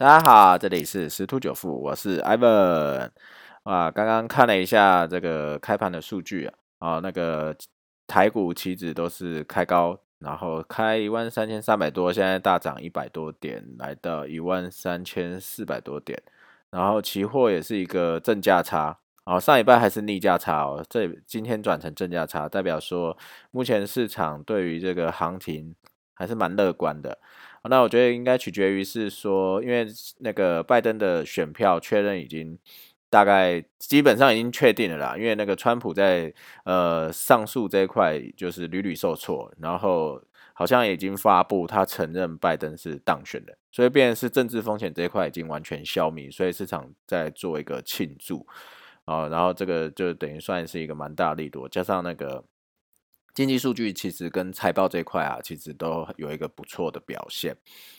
大家好，这里是十突九富，我是 Ivan。啊，刚刚看了一下这个开盘的数据啊，啊，那个台股期指都是开高，然后开一万三千三百多，现在大涨一百多点，来到一万三千四百多点，然后期货也是一个正价差，哦，上一半还是逆价差哦，这今天转成正价差，代表说目前市场对于这个行情还是蛮乐观的。那我觉得应该取决于是说，因为那个拜登的选票确认已经大概基本上已经确定了啦，因为那个川普在呃上诉这一块就是屡屡受挫，然后好像已经发布他承认拜登是当选的，所以变是政治风险这一块已经完全消弭，所以市场在做一个庆祝啊，然后这个就等于算是一个蛮大力度，加上那个。经济数据其实跟财报这一块啊，其实都有一个不错的表现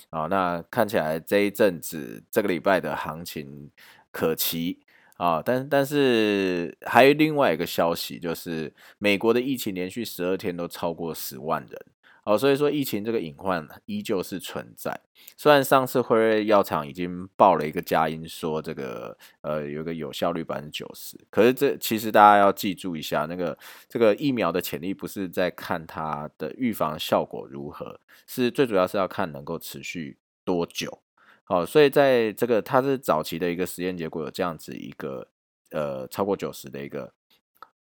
啊。那看起来这一阵子这个礼拜的行情可期啊，但但是还有另外一个消息，就是美国的疫情连续十二天都超过十万人。哦，所以说疫情这个隐患依旧是存在。虽然上次辉瑞药厂已经报了一个佳音，说这个呃有个有效率百分之九十，可是这其实大家要记住一下，那个这个疫苗的潜力不是在看它的预防效果如何，是最主要是要看能够持续多久。好，所以在这个它是早期的一个实验结果有这样子一个呃超过九十的一个。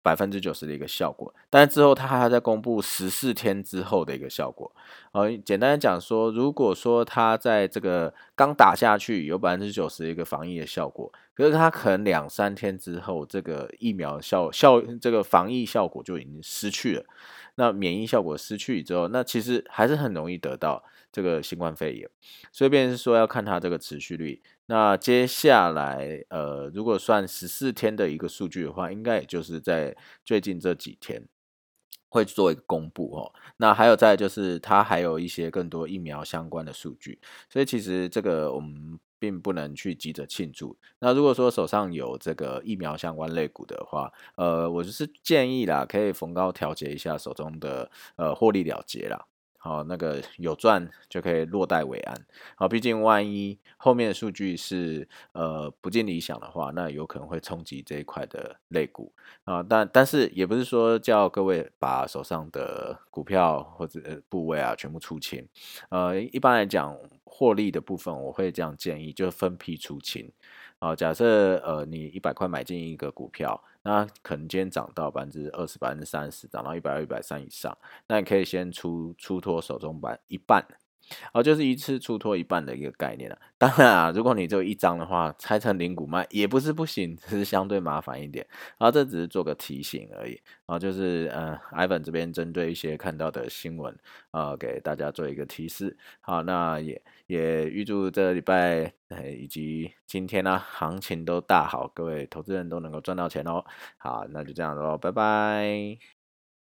百分之九十的一个效果，但是之后他还在公布十四天之后的一个效果。呃，简单的讲说，如果说他在这个刚打下去有百分之九十的一个防疫的效果，可是他可能两三天之后，这个疫苗效效这个防疫效果就已经失去了。那免疫效果失去之后，那其实还是很容易得到这个新冠肺炎。所以，便是说要看它这个持续率。那接下来，呃，如果算十四天的一个数据的话，应该也就是在最近这几天会做一个公布哦。那还有再就是，它还有一些更多疫苗相关的数据，所以其实这个我们并不能去急着庆祝。那如果说手上有这个疫苗相关类股的话，呃，我就是建议啦，可以逢高调节一下手中的呃获利了结啦。好，那个有赚就可以落袋为安。好，毕竟万一后面的数据是呃不尽理想的话，那有可能会冲击这一块的类股啊。但但是也不是说叫各位把手上的股票或者部位啊全部出清。呃，一般来讲，获利的部分我会这样建议，就分批出清。啊，假设呃你一百块买进一个股票。那可能今天涨到百分之二十、百分之三十，涨到一百二、一百三以上，那你可以先出出脱手中半一半。哦，就是一次出脱一半的一个概念了。当然啊，如果你只有一张的话，拆成零股卖也不是不行，只是相对麻烦一点。啊这只是做个提醒而已。啊就是呃，Ivan 这边针对一些看到的新闻，呃，给大家做一个提示。好，那也也预祝这礼拜以及今天呢，行情都大好，各位投资人都能够赚到钱哦。好，那就这样喽，拜拜。